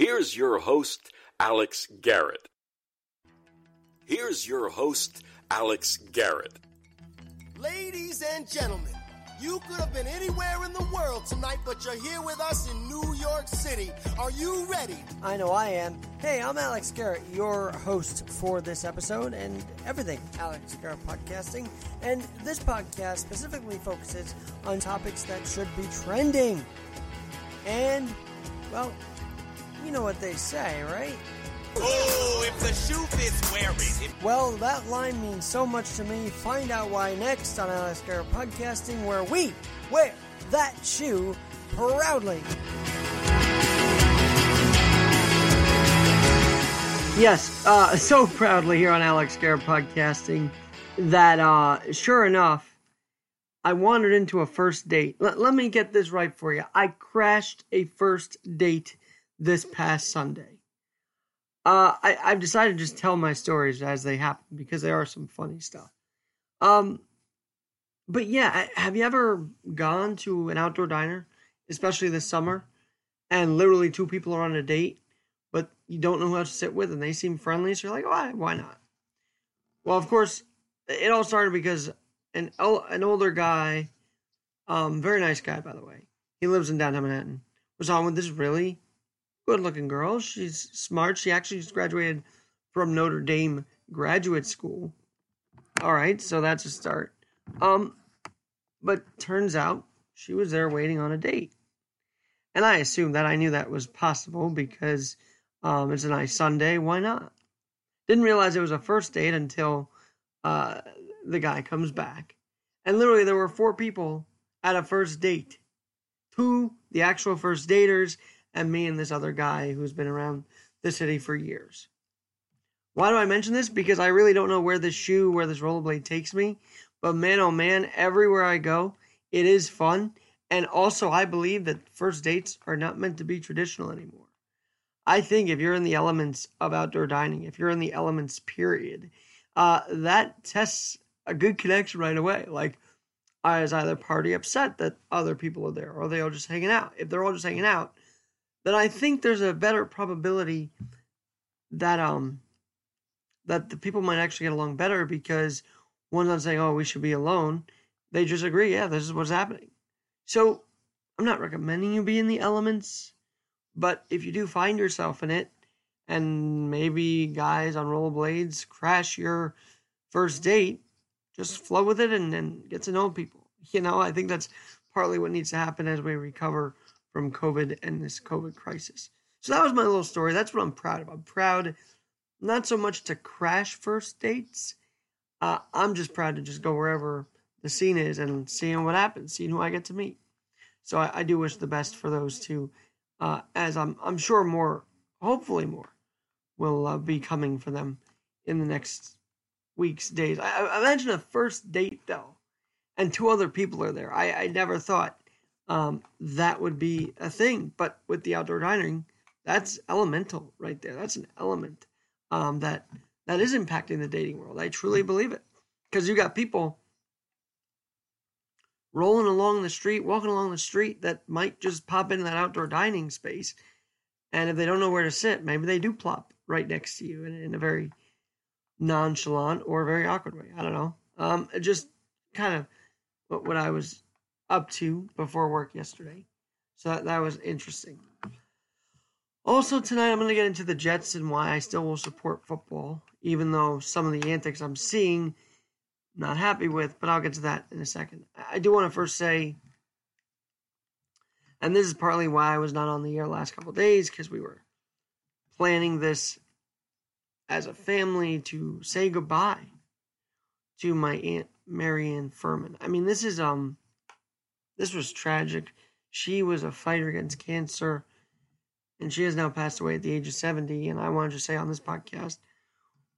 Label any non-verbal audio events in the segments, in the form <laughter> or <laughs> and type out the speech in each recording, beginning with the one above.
Here's your host, Alex Garrett. Here's your host, Alex Garrett. Ladies and gentlemen, you could have been anywhere in the world tonight, but you're here with us in New York City. Are you ready? I know I am. Hey, I'm Alex Garrett, your host for this episode and everything Alex Garrett Podcasting. And this podcast specifically focuses on topics that should be trending. And, well, you know what they say, right? Oh, if the shoe fits, wear it. Well, that line means so much to me. Find out why next on Alex Garrett Podcasting, where we wear that shoe proudly. Yes, uh, so proudly here on Alex Garrett Podcasting that, uh, sure enough, I wandered into a first date. L- let me get this right for you. I crashed a first date this past Sunday. Uh, I, I've decided to just tell my stories as they happen because there are some funny stuff. Um, but yeah, have you ever gone to an outdoor diner, especially this summer, and literally two people are on a date, but you don't know who else to sit with, and they seem friendly, so you're like, why, why not? Well, of course, it all started because an an older guy, um, very nice guy by the way, he lives in downtown Manhattan, was on with this really good looking girl. She's smart. She actually just graduated from Notre Dame graduate school. All right, so that's a start. Um, but turns out she was there waiting on a date. And I assumed that I knew that was possible because um, it's a nice Sunday. Why not? Didn't realize it was a first date until uh, the guy comes back. And literally, there were four people at a first date two, the actual first daters, and me and this other guy who's been around the city for years. Why do I mention this? Because I really don't know where this shoe, where this rollerblade takes me. But man, oh man, everywhere I go, it is fun. And also, I believe that first dates are not meant to be traditional anymore. I think if you're in the elements of outdoor dining, if you're in the elements, period, uh, that tests a good connection right away. Like, I was either party upset that other people are there, or they all just hanging out. If they're all just hanging out, then I think there's a better probability that um that the people might actually get along better because one's not saying, "Oh, we should be alone." They just agree, "Yeah, this is what's happening." So I'm not recommending you be in the elements, but if you do find yourself in it, and maybe guys on rollerblades crash your first date, just flow with it and, and get to know people. You know, I think that's partly what needs to happen as we recover from COVID and this COVID crisis. So that was my little story. That's what I'm proud of. I'm proud not so much to crash first dates. Uh, I'm just proud to just go wherever the scene is and seeing what happens, seeing who I get to meet. So I, I do wish the best for those two, uh, as I'm I'm sure more, hopefully more, will uh, be coming for them in the next weeks, days. I, I imagine a first date though, and two other people are there. I, I never thought um, that would be a thing. But with the outdoor dining, that's elemental right there. That's an element um, that that is impacting the dating world. I truly believe it because you got people rolling along the street, walking along the street that might just pop into that outdoor dining space, and if they don't know where to sit, maybe they do plop right next to you in, in a very nonchalant or very awkward way. I don't know. Um, just kind of what, what I was up to before work yesterday. So that, that was interesting. Also, tonight I'm going to get into the Jets and why I still will support football, even though some of the antics I'm seeing, not happy with, but I'll get to that in a second. I do want to first say, and this is partly why I was not on the air last couple days, because we were planning this as a family to say goodbye to my aunt Marianne Furman. I mean, this is um, this was tragic. She was a fighter against cancer and she has now passed away at the age of 70. And I wanted to say on this podcast,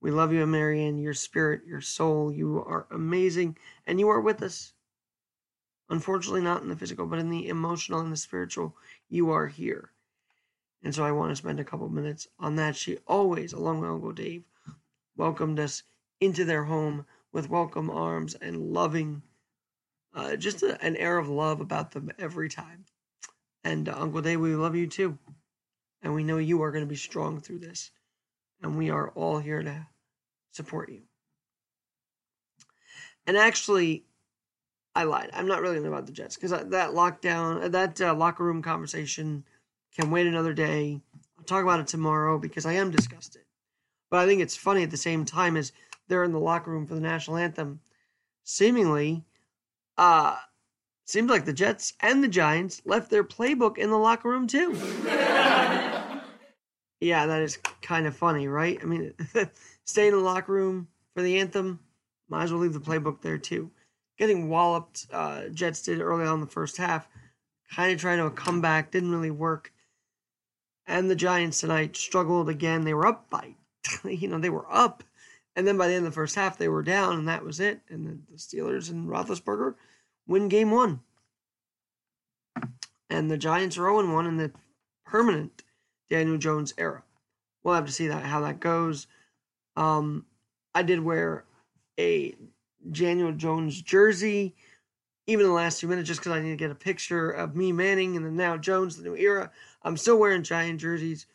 we love you, Marianne, your spirit, your soul. You are amazing, and you are with us. Unfortunately, not in the physical, but in the emotional and the spiritual, you are here. And so I want to spend a couple minutes on that. She always, along with Uncle Dave, welcomed us into their home with welcome arms and loving, uh, just a, an air of love about them every time. And uh, Uncle Dave, we love you too. And we know you are going to be strong through this. And we are all here to support you. And actually, I lied. I'm not really about the Jets because that lockdown, that uh, locker room conversation can wait another day. I'll talk about it tomorrow because I am disgusted. But I think it's funny at the same time as they're in the locker room for the national anthem. Seemingly, uh, seems like the Jets and the Giants left their playbook in the locker room too. <laughs> Yeah, that is kind of funny, right? I mean, <laughs> stay in the locker room for the anthem, might as well leave the playbook there too. Getting walloped, uh, Jets did early on in the first half, kind of trying to come back, didn't really work. And the Giants tonight struggled again. They were up by, <laughs> you know, they were up. And then by the end of the first half, they were down, and that was it. And the, the Steelers and Roethlisberger win game one. And the Giants are 0 1 in the permanent Daniel Jones era. We'll have to see that how that goes. Um, I did wear a Daniel Jones jersey, even the last few minutes, just because I need to get a picture of me Manning and then now Jones, the new era. I'm still wearing giant jerseys.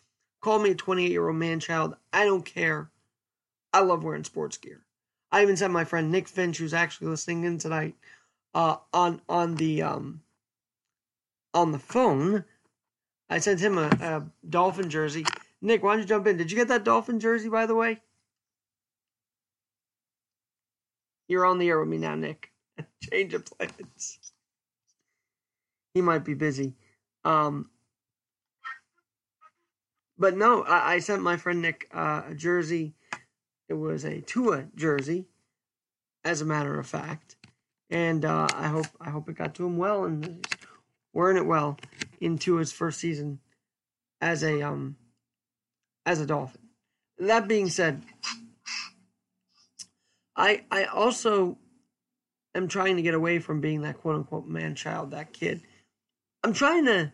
Call me a 28 year old man child. I don't care. I love wearing sports gear. I even sent my friend Nick Finch, who's actually listening in tonight, uh, on on the um, on the phone I sent him a, a Dolphin jersey. Nick, why don't you jump in? Did you get that Dolphin jersey, by the way? You're on the air with me now, Nick. <laughs> Change of plans. He might be busy. Um, but no, I, I sent my friend Nick uh, a jersey. It was a Tua jersey, as a matter of fact, and uh, I hope I hope it got to him well and wearing it well into his first season as a um as a Dolphin. That being said, I I also am trying to get away from being that quote unquote man child, that kid. I'm trying to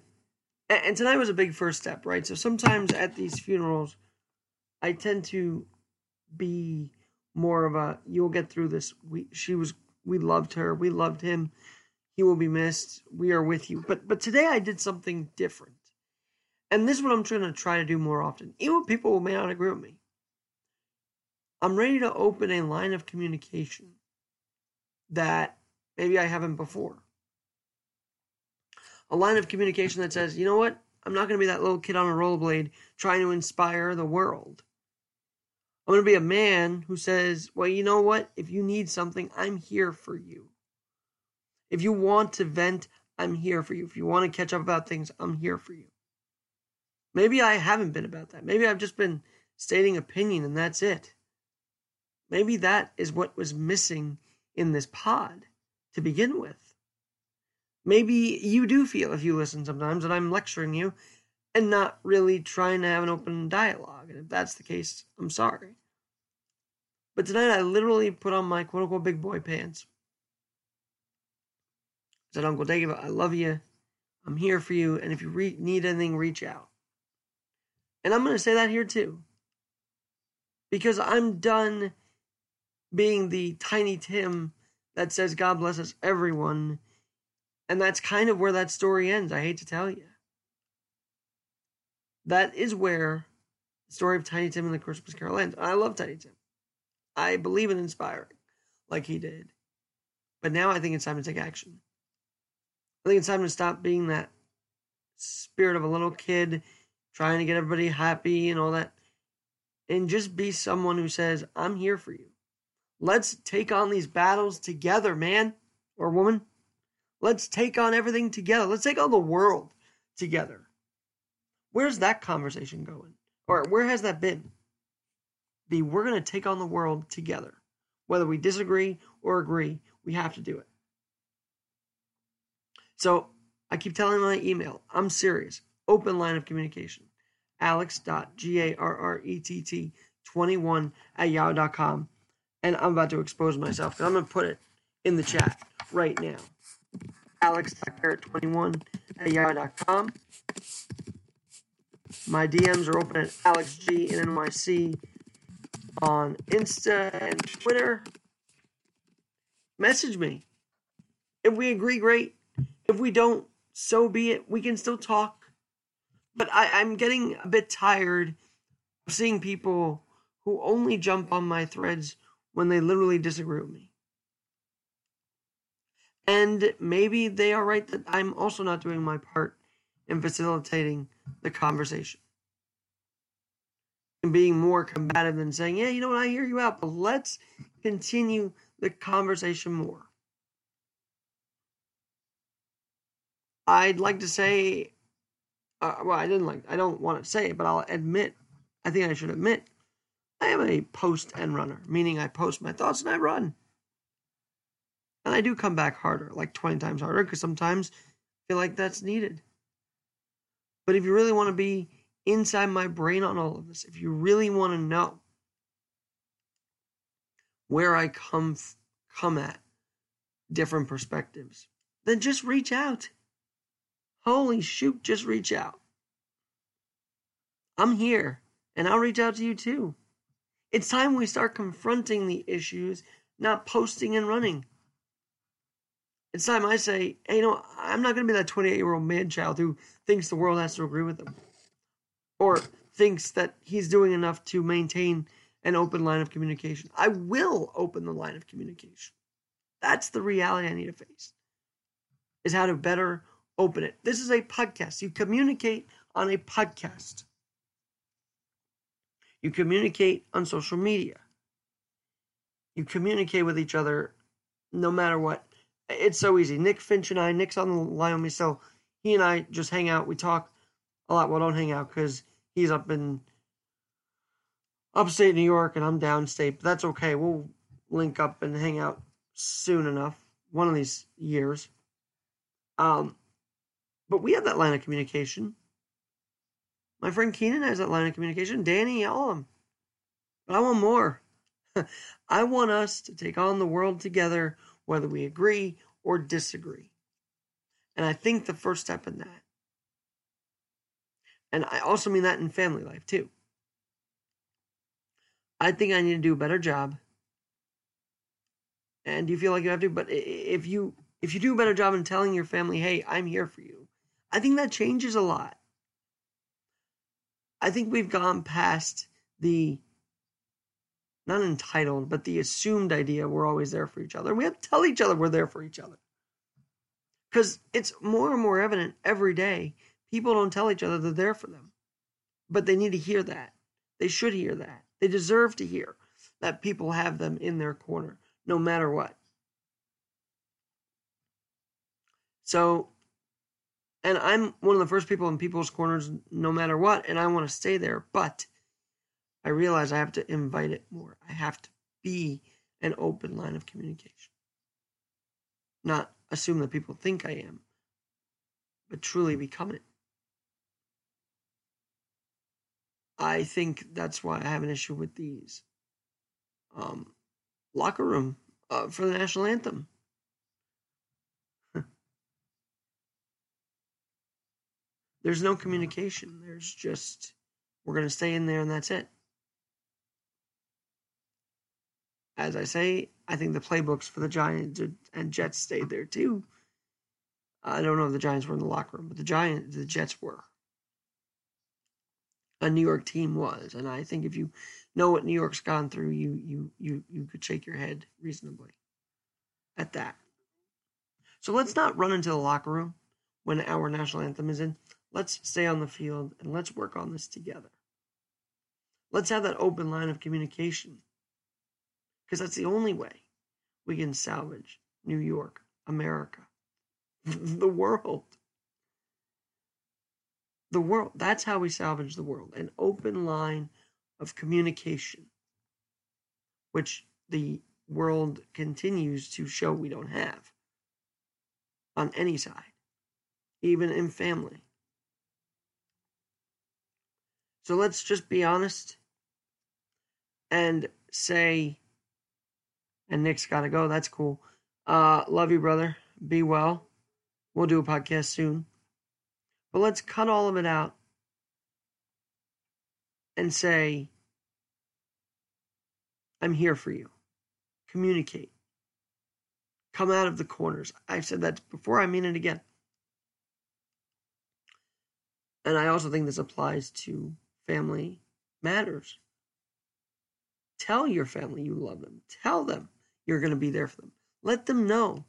and tonight was a big first step, right? So sometimes at these funerals I tend to be more of a you'll get through this. We she was we loved her, we loved him he will be missed. We are with you. But but today I did something different. And this is what I'm trying to try to do more often. Even people may not agree with me. I'm ready to open a line of communication that maybe I haven't before. A line of communication that says, you know what? I'm not going to be that little kid on a rollerblade trying to inspire the world. I'm going to be a man who says, well, you know what? If you need something, I'm here for you. If you want to vent, I'm here for you. If you want to catch up about things, I'm here for you. Maybe I haven't been about that. Maybe I've just been stating opinion and that's it. Maybe that is what was missing in this pod to begin with. Maybe you do feel, if you listen sometimes, that I'm lecturing you and not really trying to have an open dialogue. And if that's the case, I'm sorry. But tonight I literally put on my quote unquote big boy pants I said, Uncle Dave, I love you. I'm here for you. And if you re- need anything, reach out. And I'm going to say that here too. Because I'm done being the tiny Tim that says, God blesses everyone. And that's kind of where that story ends. I hate to tell you. That is where the story of Tiny Tim and the Christmas Carol ends. I love Tiny Tim. I believe in inspiring like he did. But now I think it's time to take action. I think it's time to stop being that spirit of a little kid trying to get everybody happy and all that. And just be someone who says, I'm here for you. Let's take on these battles together, man or woman. Let's take on everything together. Let's take on the world together. Where's that conversation going? Or where has that been? Be we're going to take on the world together. Whether we disagree or agree, we have to do it. So I keep telling my email, I'm serious. Open line of communication. Alex.G-A-R-R-E-T-T 21 at yahoo.com. And I'm about to expose myself because I'm going to put it in the chat right now. Alex.Garrett21 at yahoo.com. My DMs are open at AlexG and NYC on Insta and Twitter. Message me. If we agree, great. If we don't, so be it. We can still talk. But I, I'm getting a bit tired of seeing people who only jump on my threads when they literally disagree with me. And maybe they are right that I'm also not doing my part in facilitating the conversation. And being more combative than saying, yeah, you know what, I hear you out, but let's continue the conversation more. I'd like to say, uh, well, I didn't like, I don't want to say it, but I'll admit, I think I should admit, I am a post and runner, meaning I post my thoughts and I run. And I do come back harder, like 20 times harder, because sometimes I feel like that's needed. But if you really want to be inside my brain on all of this, if you really want to know where I come come at different perspectives, then just reach out. Holy shoot, just reach out. I'm here, and I'll reach out to you too. It's time we start confronting the issues, not posting and running. It's time I say, hey, you know, I'm not going to be that 28 year old man child who thinks the world has to agree with him or thinks that he's doing enough to maintain an open line of communication. I will open the line of communication. That's the reality I need to face. Is how to better open it. This is a podcast. You communicate on a podcast. You communicate on social media. You communicate with each other no matter what. It's so easy. Nick Finch and I, Nick's on the line with me, so he and I just hang out. We talk a lot. Well, don't hang out because he's up in upstate New York and I'm downstate, but that's okay. We'll link up and hang out soon enough, one of these years. Um, but we have that line of communication. My friend Keenan has that line of communication. Danny, all of them. But I want more. <laughs> I want us to take on the world together, whether we agree or disagree. And I think the first step in that, and I also mean that in family life too. I think I need to do a better job. And you feel like you have to? But if you if you do a better job in telling your family, "Hey, I'm here for you," I think that changes a lot. I think we've gone past the not entitled, but the assumed idea we're always there for each other. We have to tell each other we're there for each other. Because it's more and more evident every day. People don't tell each other they're there for them. But they need to hear that. They should hear that. They deserve to hear that people have them in their corner, no matter what. So and I'm one of the first people in people's corners no matter what, and I want to stay there. But I realize I have to invite it more. I have to be an open line of communication. Not assume that people think I am, but truly become it. I think that's why I have an issue with these um, locker room uh, for the national anthem. there's no communication. There's just we're going to stay in there and that's it. As I say, I think the playbooks for the Giants and Jets stayed there too. I don't know if the Giants were in the locker room, but the Giants, the Jets were. A New York team was, and I think if you know what New York's gone through, you you you you could shake your head reasonably at that. So let's not run into the locker room when our national anthem is in Let's stay on the field and let's work on this together. Let's have that open line of communication because that's the only way we can salvage New York, America, <laughs> the world. The world. That's how we salvage the world. An open line of communication, which the world continues to show we don't have on any side, even in family. So let's just be honest and say, and Nick's got to go. That's cool. Uh, love you, brother. Be well. We'll do a podcast soon. But let's cut all of it out and say, I'm here for you. Communicate. Come out of the corners. I've said that before, I mean it again. And I also think this applies to family matters. Tell your family you love them. Tell them you're going to be there for them. Let them know.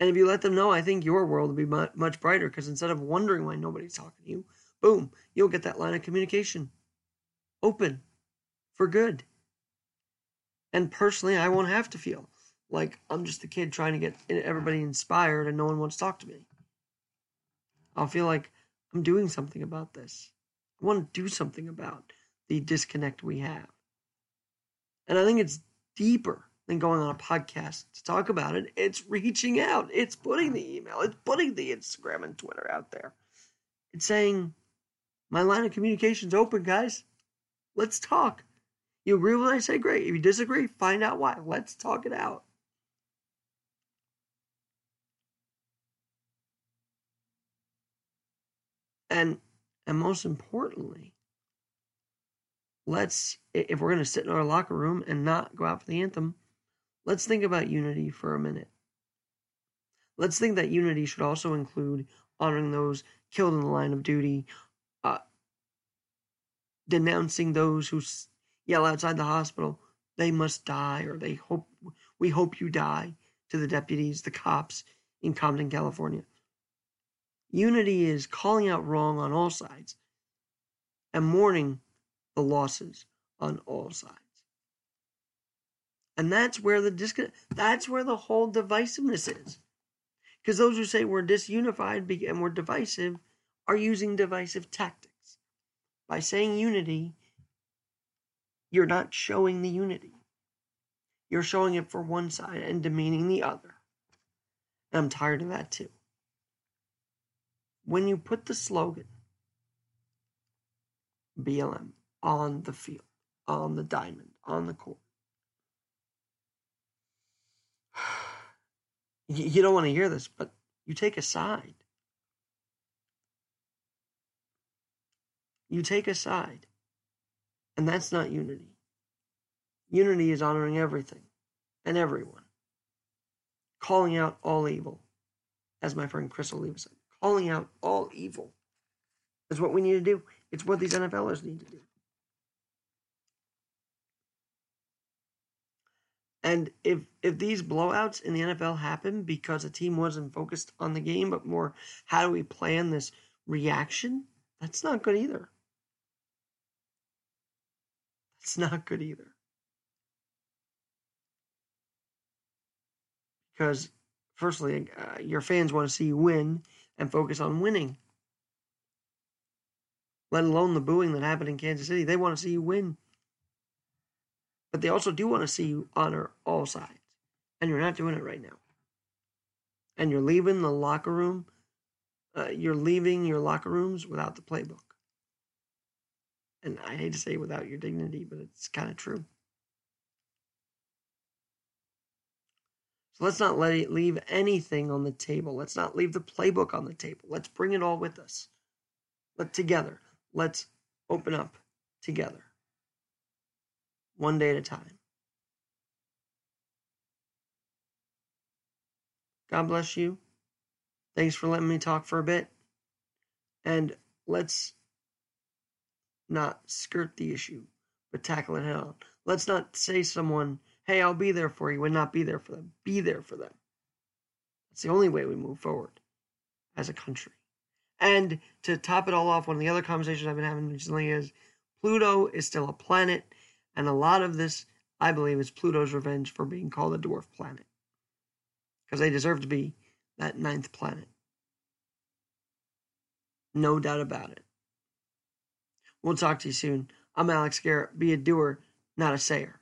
And if you let them know, I think your world will be much brighter because instead of wondering why nobody's talking to you, boom, you'll get that line of communication open for good. And personally, I won't have to feel like I'm just a kid trying to get everybody inspired and no one wants to talk to me. I'll feel like I'm doing something about this. I want to do something about the disconnect we have. And I think it's deeper than going on a podcast to talk about it. It's reaching out, it's putting the email, it's putting the Instagram and Twitter out there. It's saying, my line of communication is open, guys. Let's talk. You agree with what I say? Great. If you disagree, find out why. Let's talk it out. And and most importantly, let's if we're going to sit in our locker room and not go out for the anthem, let's think about unity for a minute. Let's think that unity should also include honoring those killed in the line of duty, uh, denouncing those who yell outside the hospital, "They must die," or "They hope we hope you die." To the deputies, the cops in Compton, California. Unity is calling out wrong on all sides and mourning the losses on all sides. And that's where the disconnect, that's where the whole divisiveness is. Because those who say we're disunified and we're divisive are using divisive tactics. By saying unity, you're not showing the unity. You're showing it for one side and demeaning the other. And I'm tired of that too when you put the slogan BLM on the field, on the diamond, on the court, <sighs> you don't want to hear this, but you take a side. You take a side. And that's not unity. Unity is honoring everything and everyone, calling out all evil, as my friend Chris Oliva said calling out all evil is what we need to do. It's what these NFLers need to do. And if if these blowouts in the NFL happen because a team wasn't focused on the game, but more how do we plan this reaction, that's not good either. That's not good either. Because, firstly, uh, your fans want to see you win, and focus on winning. Let alone the booing that happened in Kansas City. They want to see you win. But they also do want to see you honor all sides. And you're not doing it right now. And you're leaving the locker room. Uh, you're leaving your locker rooms without the playbook. And I hate to say without your dignity, but it's kind of true. So let's not let it leave anything on the table. Let's not leave the playbook on the table. Let's bring it all with us. But together, let's open up together. One day at a time. God bless you. Thanks for letting me talk for a bit. And let's not skirt the issue, but tackle it head on. Let's not say someone hey, I'll be there for you and not be there for them. Be there for them. It's the only way we move forward as a country. And to top it all off, one of the other conversations I've been having recently is Pluto is still a planet, and a lot of this, I believe, is Pluto's revenge for being called a dwarf planet. Because they deserve to be that ninth planet. No doubt about it. We'll talk to you soon. I'm Alex Garrett. Be a doer, not a sayer.